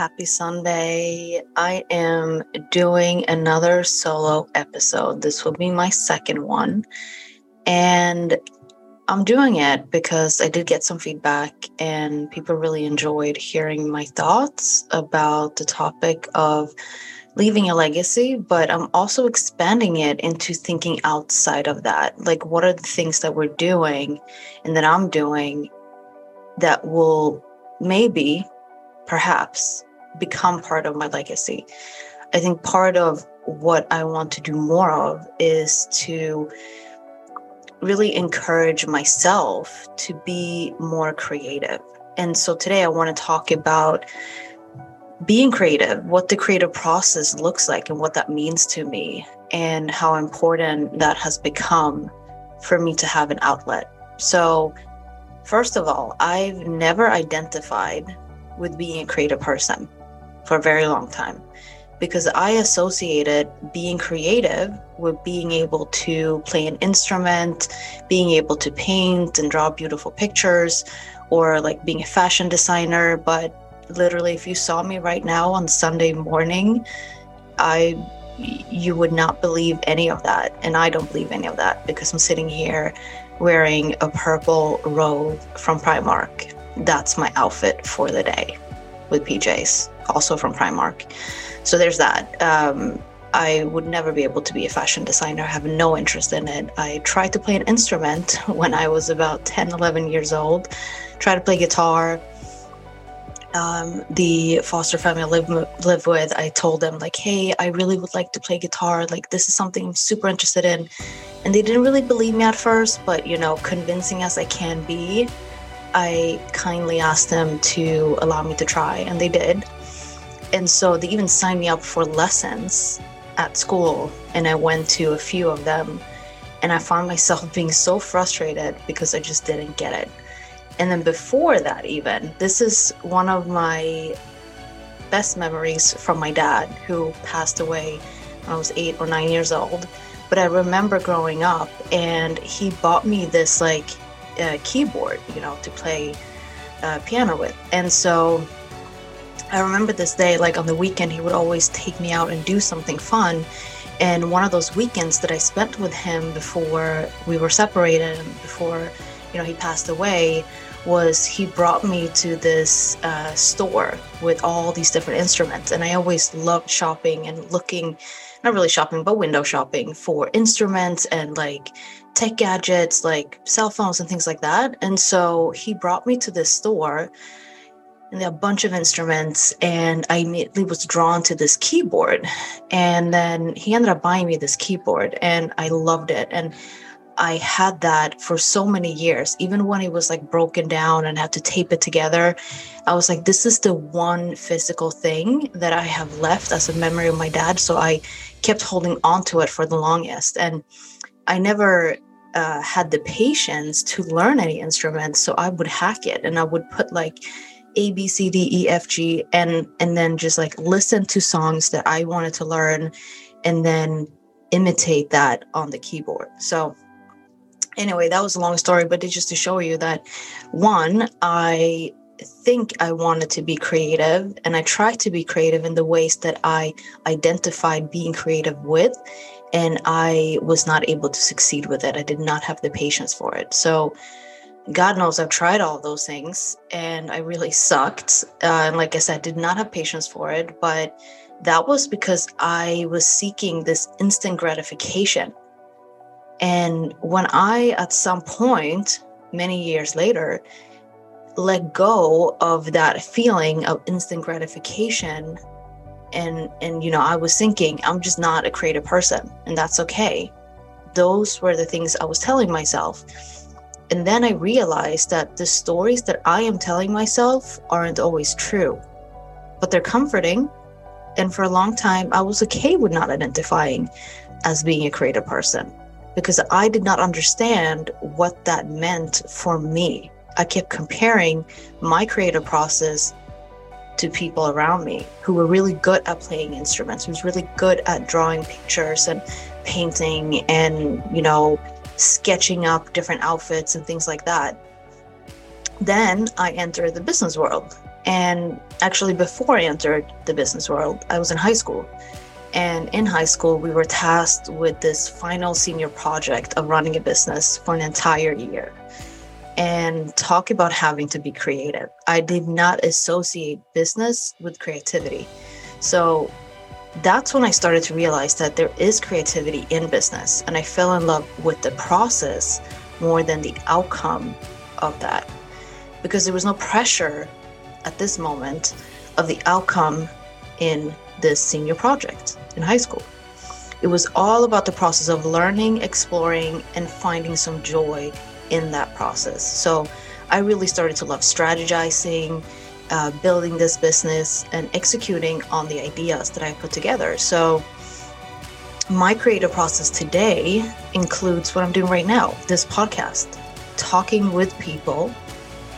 Happy Sunday. I am doing another solo episode. This will be my second one. And I'm doing it because I did get some feedback and people really enjoyed hearing my thoughts about the topic of leaving a legacy, but I'm also expanding it into thinking outside of that. Like, what are the things that we're doing and that I'm doing that will maybe, perhaps, become part of my legacy. I think part of what I want to do more of is to really encourage myself to be more creative. And so today I want to talk about being creative, what the creative process looks like, and what that means to me, and how important that has become for me to have an outlet. So, first of all, I've never identified with being a creative person for a very long time because I associated being creative with being able to play an instrument, being able to paint and draw beautiful pictures, or like being a fashion designer. But literally, if you saw me right now on Sunday morning, I you would not believe any of that. And I don't believe any of that because I'm sitting here wearing a purple robe from Primark. That's my outfit for the day with PJs also from Primark. So there's that. Um, I would never be able to be a fashion designer. I have no interest in it. I tried to play an instrument when I was about 10, 11 years old. Tried to play guitar. Um, the foster family I live, live with, I told them like, hey, I really would like to play guitar. Like this is something I'm super interested in. And they didn't really believe me at first, but you know, convincing as I can be, I kindly asked them to allow me to try, and they did and so they even signed me up for lessons at school and i went to a few of them and i found myself being so frustrated because i just didn't get it. And then before that even this is one of my best memories from my dad who passed away when i was eight or nine years old. But i remember growing up and he bought me this like uh, keyboard you know to play uh, piano with. And so I remember this day, like on the weekend, he would always take me out and do something fun. And one of those weekends that I spent with him before we were separated and before, you know, he passed away was he brought me to this uh, store with all these different instruments. And I always loved shopping and looking, not really shopping, but window shopping for instruments and like tech gadgets, like cell phones and things like that. And so he brought me to this store and a bunch of instruments and i immediately was drawn to this keyboard. And then he ended up buying me this keyboard and i loved it. And i had that for so many years. Even when it was like broken down and had to tape it together i was like this is the one physical thing that i have left as a memory of my dad. So i kept holding on to it for the longest. And i never uh, had the patience to learn any instruments so i would hack it and i would put like a B C D E F G and and then just like listen to songs that I wanted to learn and then imitate that on the keyboard. So anyway, that was a long story, but just to show you that one, I think I wanted to be creative and I tried to be creative in the ways that I identified being creative with and I was not able to succeed with it. I did not have the patience for it. So God knows I've tried all those things and I really sucked. Uh, and like I said, I did not have patience for it. But that was because I was seeking this instant gratification. And when I, at some point, many years later, let go of that feeling of instant gratification and and you know i was thinking i'm just not a creative person and that's okay those were the things i was telling myself and then I realized that the stories that I am telling myself aren't always true, but they're comforting. And for a long time, I was okay with not identifying as being a creative person because I did not understand what that meant for me. I kept comparing my creative process to people around me who were really good at playing instruments, who was really good at drawing pictures and painting and, you know, sketching up different outfits and things like that. Then I entered the business world And actually, before I entered the business world, I was in high school. And in high school, we were tasked with this final senior project of running a business for an entire year. And talk about having to be creative. I did not associate business with creativity. So that's when I started to realize that there is creativity in business. And I fell in love with the process more than the outcome of that because there was no pressure at this moment of the outcome in this senior project in high school. It was all about the process of learning, exploring, and finding some joy in that process. So I really started to love strategizing, uh, building this business, and executing on the ideas that I put together. So my creative process today includes what I'm doing right now this podcast, talking with people,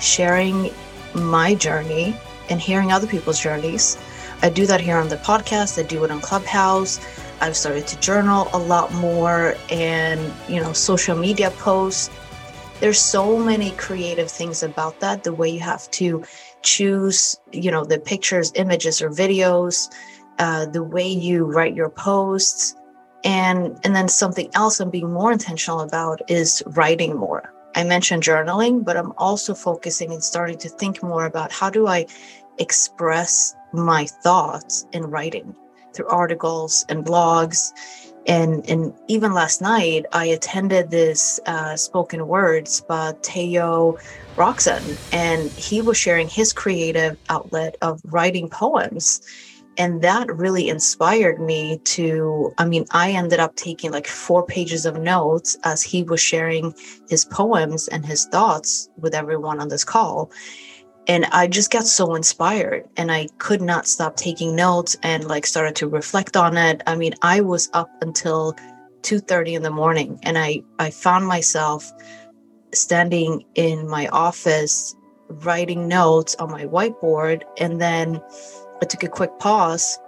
sharing my journey, and hearing other people's journeys. I do that here on the podcast, I do it on Clubhouse. I've started to journal a lot more and, you know, social media posts. There's so many creative things about that. The way you have to choose, you know, the pictures, images, or videos, uh, the way you write your posts, and and then something else i'm being more intentional about is writing more. I mentioned journaling but i'm also focusing and starting to think more about how do i express my thoughts in writing through articles and blogs and and even last night i attended this uh, spoken words by Tayo Rockson and he was sharing his creative outlet of writing poems. And that really inspired me to i mean i ended up taking like four pages of notes as he was sharing his poems and his thoughts with everyone on this call and i just got so inspired and i could not stop taking notes and like started to reflect on it i mean i was up until 2:30 in the morning and i i found myself standing in my office writing notes on my whiteboard and then I took a quick pause,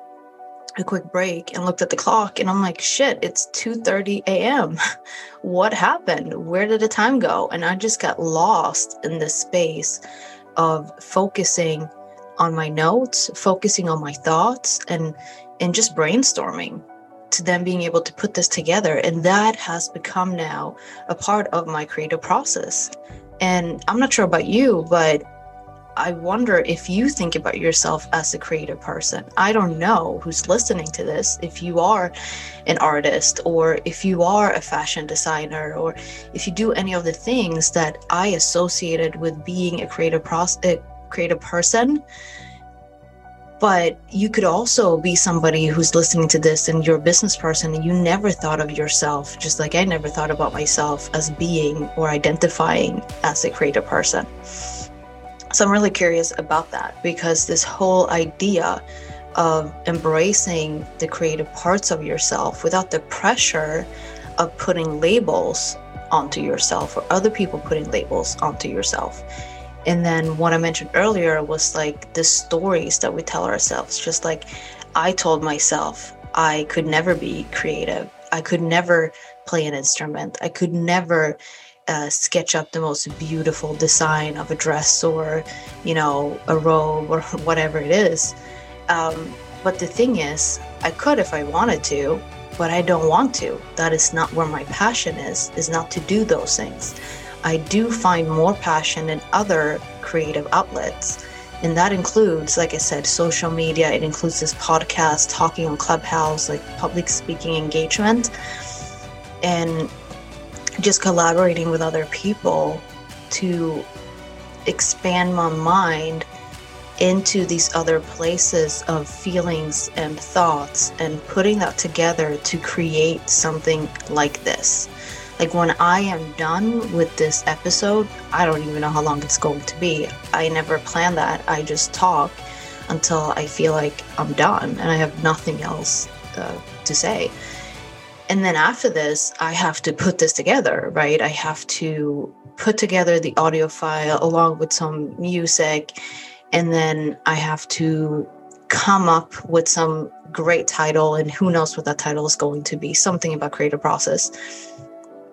a quick break, and looked at the clock. And I'm like, shit, it's 2:30 a.m. what happened? Where did the time go? And I just got lost in this space of focusing on my notes, focusing on my thoughts, and and just brainstorming to then being able to put this together. And that has become now a part of my creative process. And I'm not sure about you, but I wonder if you think about yourself as a creative person. I don't know who's listening to this, if you are an artist or if you are a fashion designer or if you do any of the things that I associated with being a creative a creative person. But you could also be somebody who's listening to this and you're a business person and you never thought of yourself, just like I never thought about myself as being or identifying as a creative person. So I'm really curious about that because this whole idea of embracing the creative parts of yourself without the pressure of putting labels onto yourself or other people putting labels onto yourself. And then what I mentioned earlier was like the stories that we tell ourselves, just like I told myself I could never be creative. I could never play an instrument. I could never uh, sketch up the most beautiful design of a dress or, you know, a robe or whatever it is. Um, but the thing is, I could if I wanted to, but I don't want to. That is not where my passion is, is not to do those things. I do find more passion in other creative outlets. And that includes, like I said, social media. It includes this podcast, talking on Clubhouse, like public speaking engagement. And just collaborating with other people to expand my mind into these other places of feelings and thoughts and putting that together to create something like this. Like when I am done with this episode, I don't even know how long it's going to be. I never plan that. I just talk until I feel like I'm done and I have nothing else uh, to say and then after this i have to put this together right? I have to put together the audio file along with some music. And then i have to come up with some great title. And who knows what that title is going to be. Something about creative process.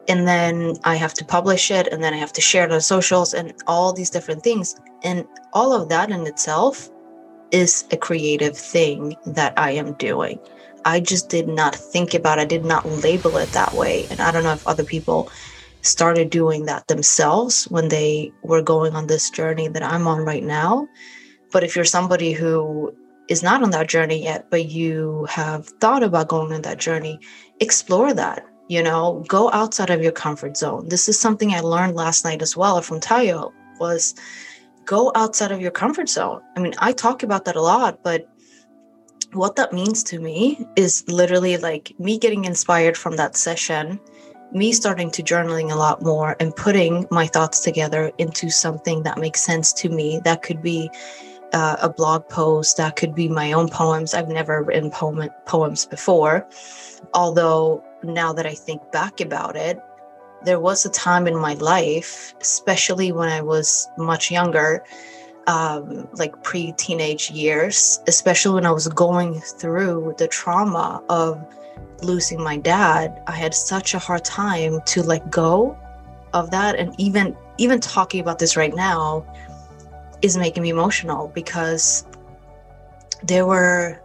And then i have to publish it. And then i have to share it on socials and all these different things. And all of that in itself is a creative thing that I am doing. I just did not think about I did not label it that way. And I don't know if other people started doing that themselves when they were going on this journey that I'm on right now. But if you're somebody who is not on that journey yet, but you have thought about going on that journey, explore that. You know, go outside of your comfort zone. This is something I learned last night as well from Tayo was go outside of your comfort zone. I mean, I talk about that a lot, but what that means to me is literally like me getting inspired from that session, me starting to journaling a lot more and putting my thoughts together into something that makes sense to me. That could be uh, a blog post, that could be my own poems. I've never written poem- poems before, although now that I think back about it, there was a time in my life, especially when I was much younger, um, like pre teenage years, especially when I was going through the trauma of losing my dad, I had such a hard time to let go of that. And even even talking about this right now is making me emotional because there were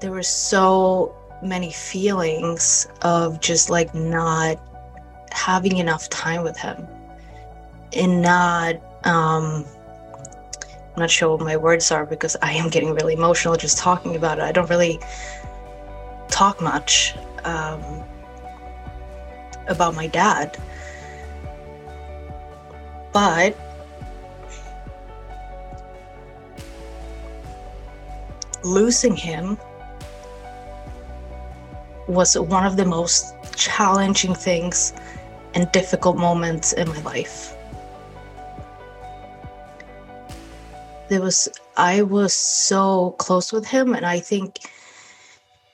there were so many feelings of just like not having enough time with him and not um I'm not sure what my words are because I am getting really emotional just talking about it. I don't really talk much um, about my dad. But losing him was one of the most challenging things and difficult moments in my life. There was, I was so close with him, and I think,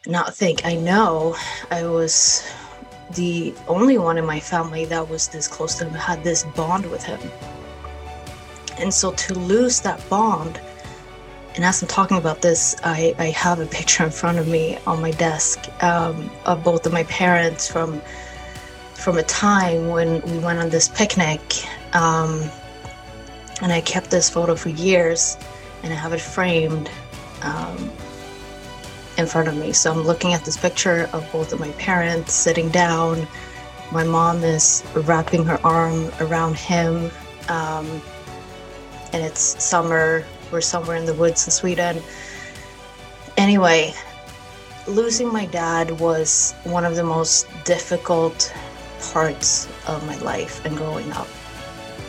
not think, I know I was the only one in my family that was this close to him, had this bond with him. And so to lose that bond, and as I'm talking about this, I, I have a picture in front of me on my desk um, of both of my parents from from a time when we went on this picnic. Um, and I kept this photo for years, and I have it framed um, in front of me. So I'm looking at this picture of both of my parents sitting down. My mom is wrapping her arm around him, um, and it's summer we're somewhere in the woods in Sweden. Anyway, losing my dad was one of the most difficult parts of my life and growing up.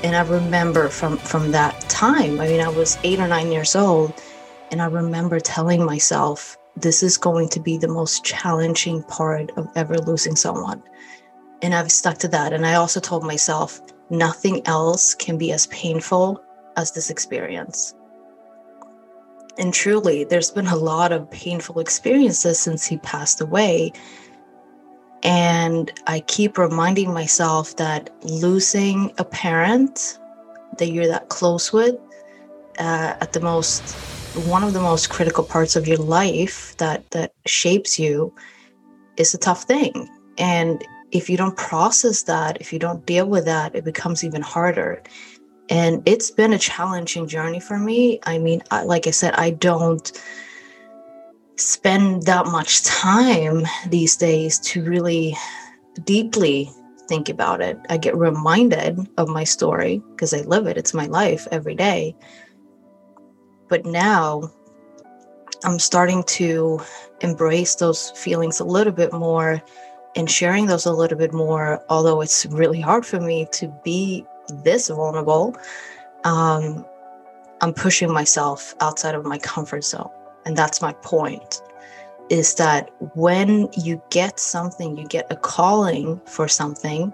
And I remember from from that time, I mean I was 8 or 9 years old and I remember telling myself this is going to be the most challenging part of ever losing someone. And I've stuck to that and I also told myself nothing else can be as painful as this experience. And truly, there's been a lot of painful experiences since he passed away. And I keep reminding myself that losing a parent that you're that close with uh, at the most, one of the most critical parts of your life that that shapes you is a tough thing. And if you don't process that, if you don't deal with that, it becomes even harder and it's been a challenging journey for me i mean I, like i said i don't spend that much time these days to really deeply think about it. I get reminded of my story because i live it. It's my life every day. But now i'm starting to embrace those feelings a little bit more and sharing those a little bit more although it's really hard for me to be this vulnerable, um, I'm pushing myself outside of my comfort zone. And that's my point is that when you get something, you get a calling for something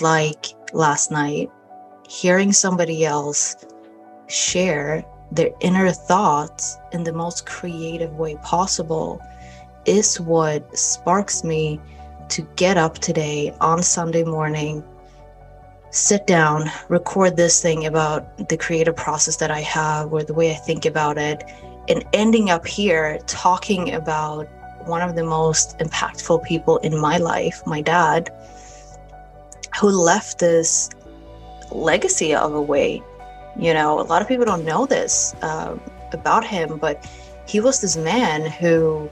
like last night, hearing somebody else share their inner thoughts in the most creative way possible is what sparks me to get up today on Sunday morning sit down, record this thing about the creative process that I have or the way I think about it, and ending up here talking about one of the most impactful people in my life, my dad, who left this legacy of a way. You know, a lot of people don't know this uh, about him, but he was this man who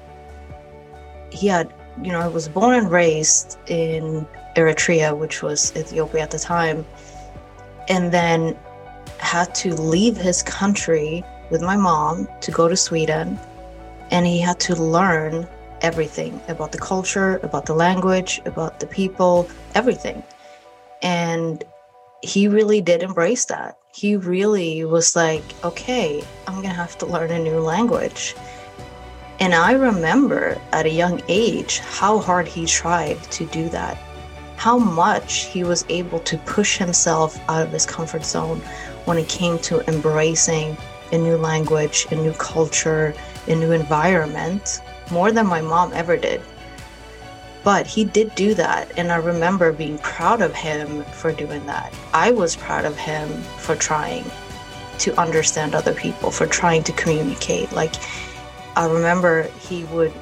he had, you know, was born and raised in Eritrea, which was Ethiopia at the time, and then had to leave his country with my mom to go to Sweden. And he had to learn everything about the culture, about the language, about the people, everything. And he really did embrace that. He really was like, okay, I'm going to have to learn a new language. And I remember at a young age how hard he tried to do that, how much he was able to push himself out of his comfort zone when it came to embracing a new language, a new culture, a new environment, more than my mom ever did. But he did do that, and I remember being proud of him for doing that. I was proud of him for trying to understand other people, for trying to communicate. Like, I remember he would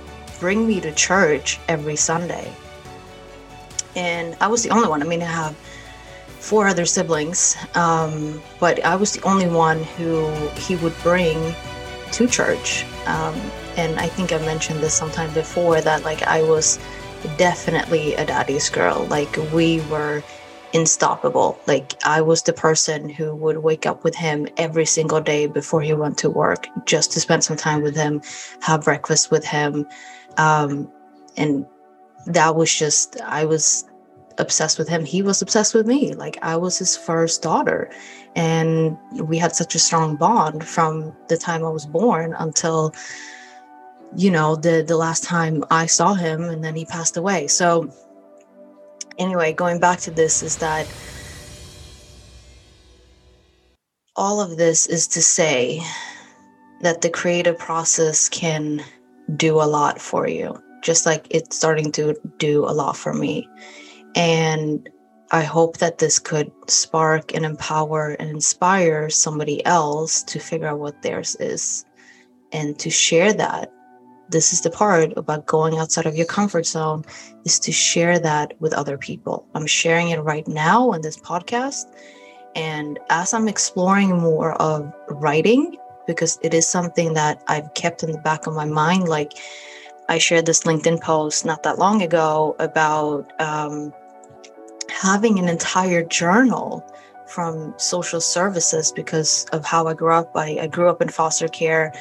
bring me to church every Sunday. And I was the only one. I mean, I have four other siblings, um, but I was the only one who he would bring to church. Um, and I think I mentioned this sometime before that like I was definitely a daddy's girl. Like we were unstoppable. Like I was the person who would wake up with him every single day before he went to work just to spend some time with him, have breakfast with him. Um, and that was just, I was obsessed with him. He was obsessed with me. Like I was his first daughter. And we had such a strong bond from the time I was born until, you know, the the last time I saw him and then he passed away. So anyway, going back to this is that all of this is to say that the creative process can do a lot for you, just like it's starting to do a lot for me. And I hope that this could spark and empower and inspire somebody else to figure out what theirs is and to share that. This is the part about going outside of your comfort zone is to share that with other people. I'm sharing it right now on this podcast. And as I'm exploring more of writing, because it is something that I've kept in the back of my mind, like I shared this LinkedIn post not that long ago about um, having an entire journal from social services because of how I grew up. I, I grew up in foster care,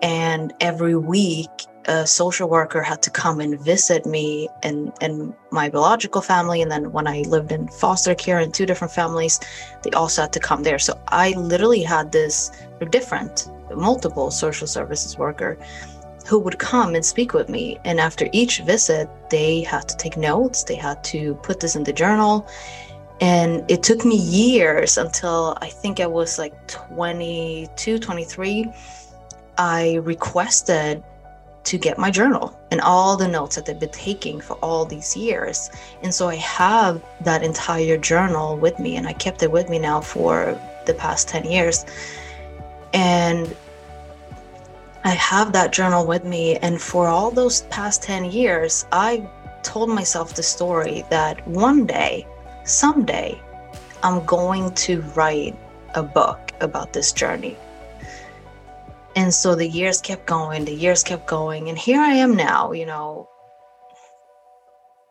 and every week a social worker had to come and visit me and and my biological family. And then when i lived in foster care in two different families they also had to come there. So i literally had this different multiple social services worker who would come and speak with me. And after each visit, they had to take notes, they had to put this in the journal. And it took me years until I think I was like 22, 23. I requested to get my journal and all the notes that they've been taking for all these years. And so I have that entire journal with me and I kept it with me now for the past 10 years. And I have that journal with me. And for all those past 10 years, I told myself the story that one day, someday, I'm going to write a book about this journey. And so the years kept going, the years kept going. And here I am now, you know,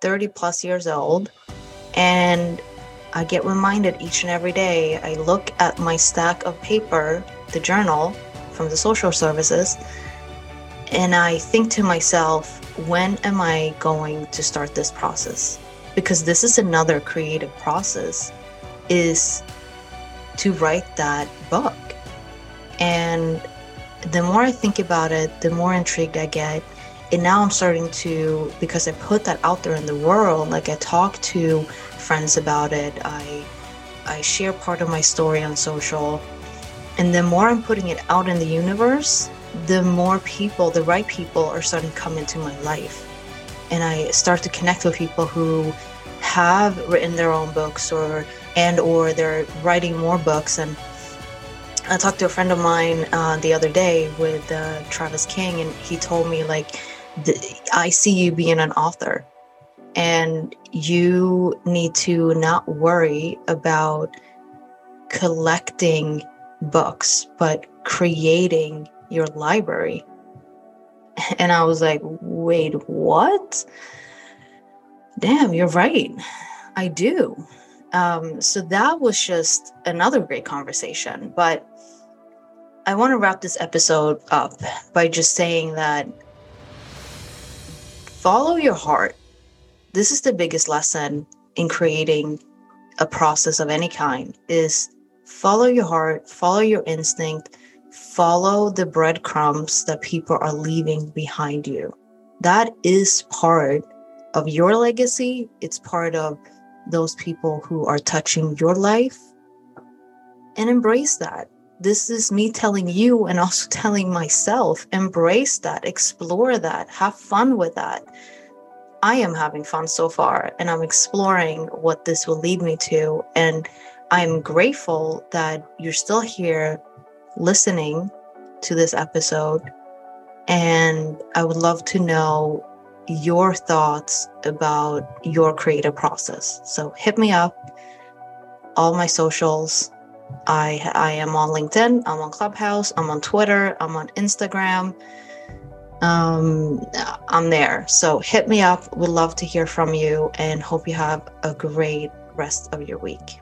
30 plus years old. And I get reminded each and every day. I look at my stack of paper, the journal, from the social services. And I think to myself, when am I going to start this process? Because this is another creative process is to write that book. And the more I think about it, the more intrigued I get. And now I'm starting to, because I put that out there in the world, like I talk to friends about it, I I share part of my story on social and the more I'm putting it out in the universe, the more people, the right people, are starting to come into my life. And I start to connect with people who have written their own books or and or they're writing more books and I talked to a friend of mine uh, the other day with uh, Travis King, and he told me like, "I see you being an author, and you need to not worry about collecting books, but creating your library. And I was like, wait, what? Damn, you're right. I do. Um, so that was just another great conversation. But I want to wrap this episode up by just saying that follow your heart. This is the biggest lesson in creating a process of any kind is follow your heart, follow your instinct, follow the breadcrumbs that people are leaving behind you. That is part of your legacy. It's part of those people who are touching your life and embrace that. This is me telling you and also telling myself embrace that, explore that, have fun with that. I am having fun so far and I'm exploring what this will lead me to. And I'm grateful that you're still here listening to this episode. And I would love to know your thoughts about your creative process. So hit me up, all my socials. I I am on LinkedIn, I'm on Clubhouse, I'm on Twitter, I'm on Instagram. Um, I'm there. So hit me up. We'd love to hear from you and hope you have a great rest of your week.